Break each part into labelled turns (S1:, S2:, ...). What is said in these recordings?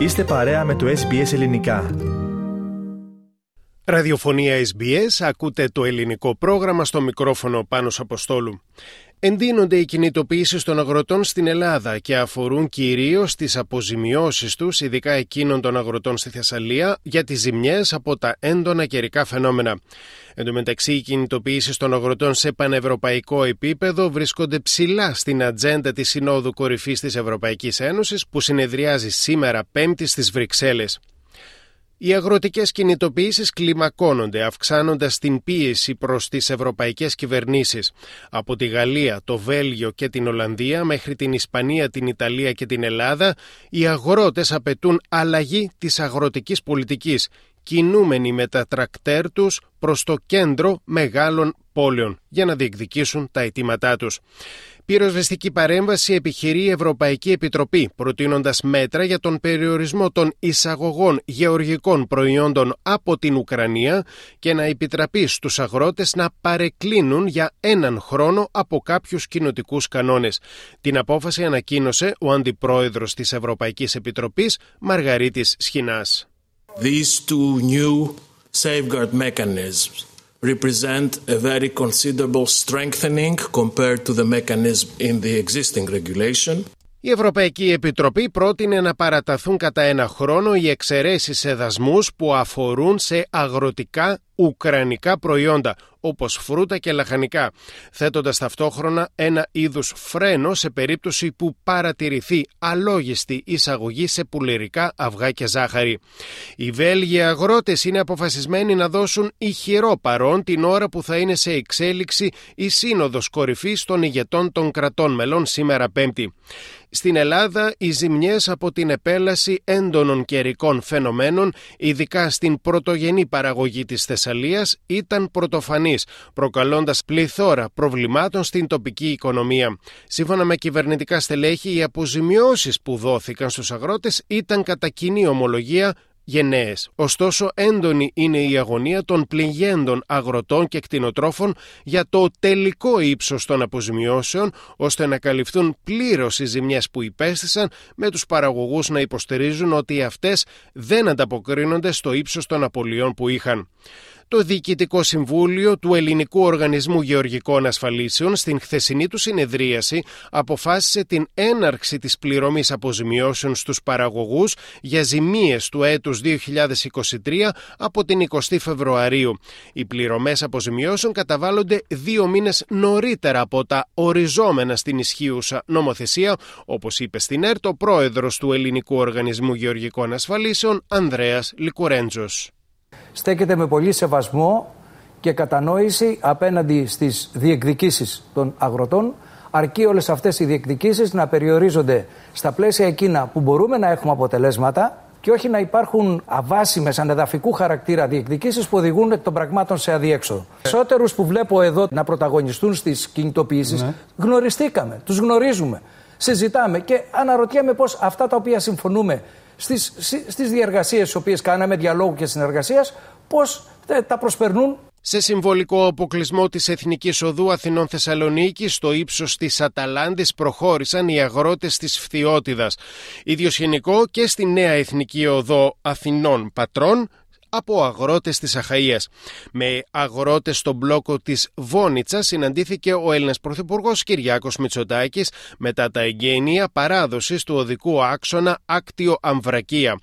S1: Είστε παρέα με το SBS Ελληνικά.
S2: Ραδιοφωνία SBS, ακούτε το ελληνικό πρόγραμμα στο μικρόφωνο πάνω Αποστόλου. Εντείνονται οι κινητοποιήσεις των αγροτών στην Ελλάδα και αφορούν κυρίως τις αποζημιώσεις τους, ειδικά εκείνων των αγροτών στη Θεσσαλία, για τις ζημιές από τα έντονα καιρικά φαινόμενα. Εν τω μεταξύ, οι κινητοποιήσεις των αγροτών σε πανευρωπαϊκό επίπεδο βρίσκονται ψηλά στην ατζέντα της Συνόδου Κορυφής της Ευρωπαϊκής Ένωσης, που συνεδριάζει σήμερα Πέμπτη στις Βρυξέλλες. Οι αγροτικές κινητοποιήσεις κλιμακώνονται, αυξάνοντας την πίεση προς τις ευρωπαϊκές κυβερνήσεις. Από τη Γαλλία, το Βέλγιο και την Ολλανδία μέχρι την Ισπανία, την Ιταλία και την Ελλάδα, οι αγρότες απαιτούν αλλαγή της αγροτικής πολιτικής, κινούμενοι με τα τρακτέρ τους προς το κέντρο μεγάλων πόλεων για να διεκδικήσουν τα αιτήματά τους. Πυροσβεστική παρέμβαση επιχειρεί η Ευρωπαϊκή Επιτροπή, προτείνοντας μέτρα για τον περιορισμό των εισαγωγών γεωργικών προϊόντων από την Ουκρανία και να επιτραπεί στους αγρότες να παρεκκλίνουν για έναν χρόνο από κάποιους κοινοτικούς κανόνες. Την απόφαση ανακοίνωσε ο Αντιπρόεδρος της Ευρωπαϊκής Επιτροπής, Μαργαρίτης Σχοινάς.
S3: These two new safeguard mechanisms represent a very considerable strengthening compared to the mechanism in the existing regulation.
S2: Η Ευρωπαϊκή Επιτροπή πρότεινε να παραταθούν κατά ένα χρόνο οι εξαιρέσεις σε δασμούς που αφορούν σε αγροτικά ουκρανικά προϊόντα όπως φρούτα και λαχανικά, θέτοντας ταυτόχρονα ένα είδους φρένο σε περίπτωση που παρατηρηθεί αλόγιστη εισαγωγή σε πουλερικά αυγά και ζάχαρη. Οι Βέλγοι αγρότες είναι αποφασισμένοι να δώσουν ηχηρό παρόν την ώρα που θα είναι σε εξέλιξη η σύνοδος κορυφής των ηγετών των κρατών μελών σήμερα Πέμπτη. Στην Ελλάδα, οι ζημιές από την επέλαση έντονων καιρικών φαινομένων, ειδικά στην πρωτογενή παραγωγή της Θεσσαλίας, ήταν πρωτοφανής, προκαλώντας πληθώρα προβλημάτων στην τοπική οικονομία. Σύμφωνα με κυβερνητικά στελέχη, οι αποζημιώσεις που δόθηκαν στους αγρότες ήταν κατά κοινή ομολογία γενναίες. Ωστόσο έντονη είναι η αγωνία των πληγέντων αγροτών και κτηνοτρόφων για το τελικό ύψος των αποζημιώσεων ώστε να καλυφθούν πλήρως οι ζημιές που υπέστησαν με τους παραγωγούς να υποστηρίζουν ότι αυτές δεν ανταποκρίνονται στο ύψος των απολειών που είχαν. Το Διοικητικό Συμβούλιο του Ελληνικού Οργανισμού Γεωργικών Ασφαλίσεων στην χθεσινή του συνεδρίαση αποφάσισε την έναρξη της πληρωμής αποζημιώσεων στους παραγωγούς για ζημίες του έτους 2023 από την 20 Φεβρουαρίου. Οι πληρωμές αποζημιώσεων καταβάλλονται δύο μήνες νωρίτερα από τα οριζόμενα στην ισχύουσα νομοθεσία, όπως είπε στην ΕΡΤ ο πρόεδρος του Ελληνικού Οργανισμού Γεωργικών Ασφαλίσεων Ανδρέας Λικουρέντζος
S4: στέκεται με πολύ σεβασμό και κατανόηση απέναντι στις διεκδικήσεις των αγροτών αρκεί όλες αυτές οι διεκδικήσεις να περιορίζονται στα πλαίσια εκείνα που μπορούμε να έχουμε αποτελέσματα και όχι να υπάρχουν αβάσιμες ανεδαφικού χαρακτήρα διεκδικήσεις που οδηγούν εκ των πραγμάτων σε αδιέξοδο. Περισσότερους που βλέπω εδώ να πρωταγωνιστούν στις κινητοποιήσεις ναι. γνωριστήκαμε, τους γνωρίζουμε, συζητάμε και αναρωτιέμαι πώς αυτά τα οποία συμφωνούμε στις, στις διεργασίες τις οποίες κάναμε διαλόγου και συνεργασίας πώς τα προσπερνούν
S2: σε συμβολικό αποκλεισμό της Εθνικής Οδού Αθηνών Θεσσαλονίκη στο ύψος της Αταλάντης προχώρησαν οι αγρότες της Φθιώτιδας. Ίδιος και στη νέα Εθνική Οδό Αθηνών Πατρών από αγρότες της Αχαΐας. Με αγρότες στον μπλόκο της Βόνιτσας συναντήθηκε ο Έλληνας Πρωθυπουργός Κυριάκος Μητσοτάκης μετά τα εγγένεια παράδοσης του οδικού άξονα Άκτιο Αμβρακία.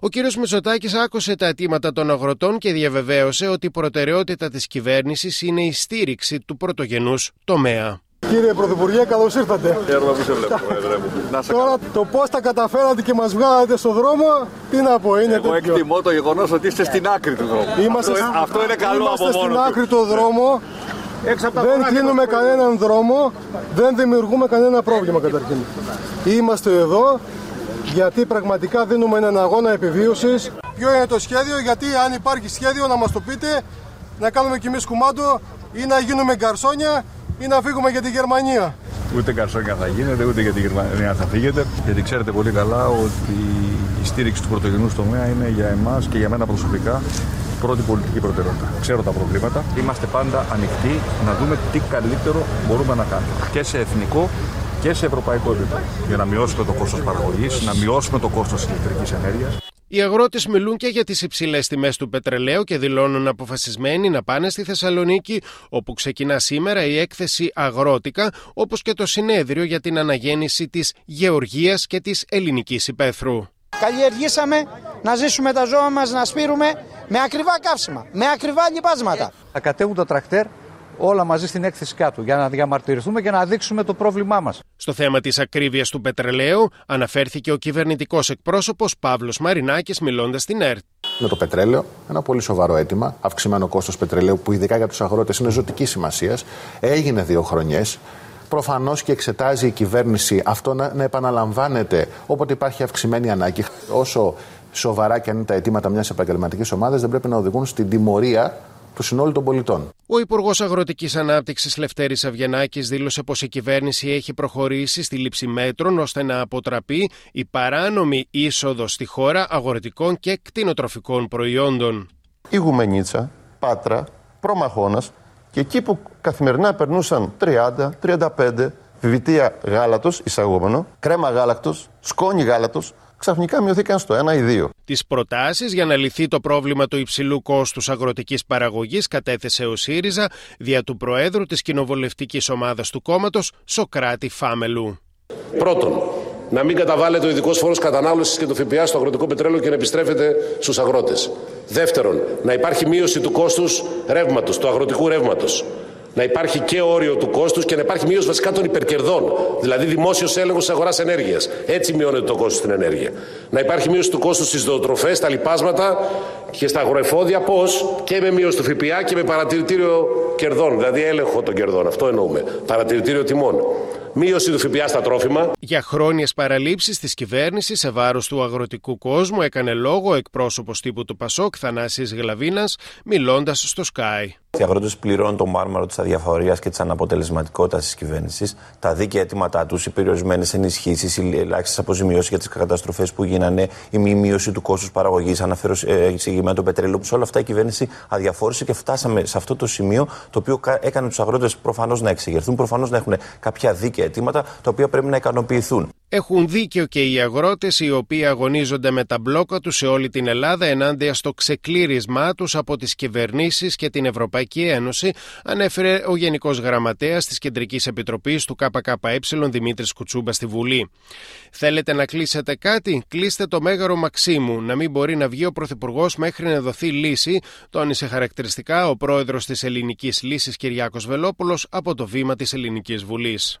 S2: Ο κύριος Μητσοτάκης άκουσε τα αιτήματα των αγροτών και διαβεβαίωσε ότι η προτεραιότητα της κυβέρνησης είναι η στήριξη του πρωτογενούς τομέα.
S5: Κύριε Πρωθυπουργέ, καλώς ήρθατε.
S6: Χαίρομαι που σε βλέπω,
S5: Τώρα το πώς τα καταφέρατε και μας βγάλατε στον δρόμο, τι να πω, είναι
S6: Εγώ τέτοιο. εκτιμώ το γεγονός ότι είστε στην άκρη του δρόμου.
S5: Είμαστε,
S6: αυτό, αυτό είναι καλό
S5: είμαστε
S6: από
S5: μόνο στην άκρη του δρόμου. δεν κλείνουμε κανέναν δρόμο, δεν δημιουργούμε κανένα πρόβλημα καταρχήν. Είμαστε εδώ γιατί πραγματικά δίνουμε έναν αγώνα επιβίωσης. Ποιο είναι το σχέδιο, γιατί αν υπάρχει σχέδιο να μας το πείτε, να κάνουμε κι εμείς κουμάντο ή να γίνουμε γκαρσόνια ή να φύγουμε για τη Γερμανία.
S6: Ούτε καρσόνια θα γίνεται, ούτε για τη Γερμανία θα φύγετε. Γιατί ξέρετε πολύ καλά ότι η στήριξη του πρωτογενού τομέα είναι για εμάς και για μένα προσωπικά πρώτη πολιτική προτεραιότητα. Ξέρω τα προβλήματα. Είμαστε πάντα ανοιχτοί να δούμε τι καλύτερο μπορούμε να κάνουμε. Και σε εθνικό και σε ευρωπαϊκό επίπεδο για να μειώσουμε το κόστος παραγωγής, να μειώσουμε το κόστος ηλεκτρικής ενέργειας.
S2: Οι αγρότες μιλούν και για τις υψηλές τιμές του πετρελαίου και δηλώνουν αποφασισμένοι να πάνε στη Θεσσαλονίκη, όπου ξεκινά σήμερα η έκθεση Αγρότικα, όπως και το συνέδριο για την αναγέννηση της γεωργίας και της ελληνικής υπαίθρου.
S7: Καλλιεργήσαμε να ζήσουμε τα ζώα μας, να σπείρουμε με ακριβά καύσιμα, με ακριβά λιπάσματα.
S4: Θα κατέβουν τα τρακτέρ όλα μαζί στην έκθεση κάτω για να διαμαρτυρηθούμε και να δείξουμε το πρόβλημά μας.
S2: Στο θέμα της ακρίβειας του πετρελαίου αναφέρθηκε ο κυβερνητικός εκπρόσωπος Παύλος Μαρινάκης μιλώντας στην ΕΡΤ.
S8: Με το πετρέλαιο, ένα πολύ σοβαρό αίτημα, αυξημένο κόστος πετρελαίου που ειδικά για τους αγρότες είναι ζωτικής σημασίας. Έγινε δύο χρονιές. Προφανώς και εξετάζει η κυβέρνηση αυτό να, να επαναλαμβάνεται όποτε υπάρχει αυξημένη ανάγκη. Όσο σοβαρά και αν είναι τα αιτήματα μιας επαγγελματικής ομάδας, δεν πρέπει να οδηγούν στην τιμωρία του συνόλου των πολιτών.
S2: Ο Υπουργός Αγροτικής Ανάπτυξης Λευτέρης Αυγενάκη δήλωσε πως η κυβέρνηση έχει προχωρήσει στη λήψη μέτρων ώστε να αποτραπεί η παράνομη είσοδο στη χώρα αγροτικών και κτηνοτροφικών προϊόντων.
S9: Η Γουμενίτσα, Πάτρα, Προμαχώνας και εκεί που καθημερινά περνούσαν 30, 35 βιτία γάλατος εισαγόμενο, κρέμα γάλακτος, σκόνη γάλατος, ξαφνικά μειωθήκαν στο 1 ή 2.
S2: Τις προτάσεις για να λυθεί το πρόβλημα του υψηλού κόστους αγροτικής παραγωγής κατέθεσε ο ΣΥΡΙΖΑ δια του Προέδρου της κοινοβουλευτικής ομάδας του κόμματος, Σοκράτη Φάμελου.
S10: Πρώτον, να μην καταβάλλεται ο ειδικός φόρος κατανάλωσης και το ΦΠΑ στο αγροτικό πετρέλαιο και να επιστρέφεται στους αγρότες. Δεύτερον, να υπάρχει μείωση του κόστους ρεύματος, του αγροτικού ρεύματος να υπάρχει και όριο του κόστους και να υπάρχει μείωση βασικά των υπερκερδών. Δηλαδή δημόσιος έλεγχος τη αγοράς ενέργειας. Έτσι μειώνεται το κόστος στην ενέργεια. Να υπάρχει μείωση του κόστους στις ζωοτροφές, στα λοιπάσματα και στα αγροεφόδια. Πώς; Και με μείωση του ΦΠΑ και με παρατηρητήριο κερδών. Δηλαδή έλεγχο των κερδών. Αυτό εννοούμε. Παρατηρητήριο τιμών. Μείωση του ΦΠΑ στα τρόφιμα.
S2: Για χρόνιες παραλήψεις της κυβέρνησης σε βάρος του αγροτικού κόσμου έκανε λόγο ο εκπρόσωπος τύπου του Πασόκ Θανάσης Γλαβίνας, μιλώντας στο Sky.
S11: Οι αγρότες πληρώνουν το μάρμαρο της αδιαφορίας και της αναποτελεσματικότητας της κυβέρνησης, τα δίκαια αιτήματά τους, οι περιορισμένες ενισχύσεις, οι ελάχιστες αποζημιώσεις για τις καταστροφές που γίνανε, η μη μείωση του κόστους παραγωγής, αναφέρω εισηγημένο το πετρέλαιο, που σε όλα αυτά η κυβέρνηση αδιαφόρησε και φτάσαμε σε αυτό το σημείο το οποίο έκανε τους αγρότες προφανώς να εξεγερθούν, προφανώς να έχουν κάποια δίκαια αιτήματα τα οποία πρέπει να ικανοποιηθούν.
S2: Έχουν δίκαιο και οι αγρότες οι οποίοι αγωνίζονται με τα μπλόκα τους σε όλη την Ελλάδα ενάντια στο ξεκλήρισμά τους από τις κυβερνήσεις και την Ευρωπαϊκή Ένωση, ανέφερε ο Γενικός Γραμματέας της Κεντρικής Επιτροπής του ΚΚΕ Δημήτρης Κουτσούμπα στη Βουλή. Θέλετε να κλείσετε κάτι, κλείστε το μέγαρο Μαξίμου, να μην μπορεί να βγει ο Πρωθυπουργός μέχρι να δοθεί λύση, τόνισε χαρακτηριστικά ο πρόεδρος της Ελληνικής Λύσης Κυριάκος Βελόπουλος από το βήμα της Ελληνικής Βουλής.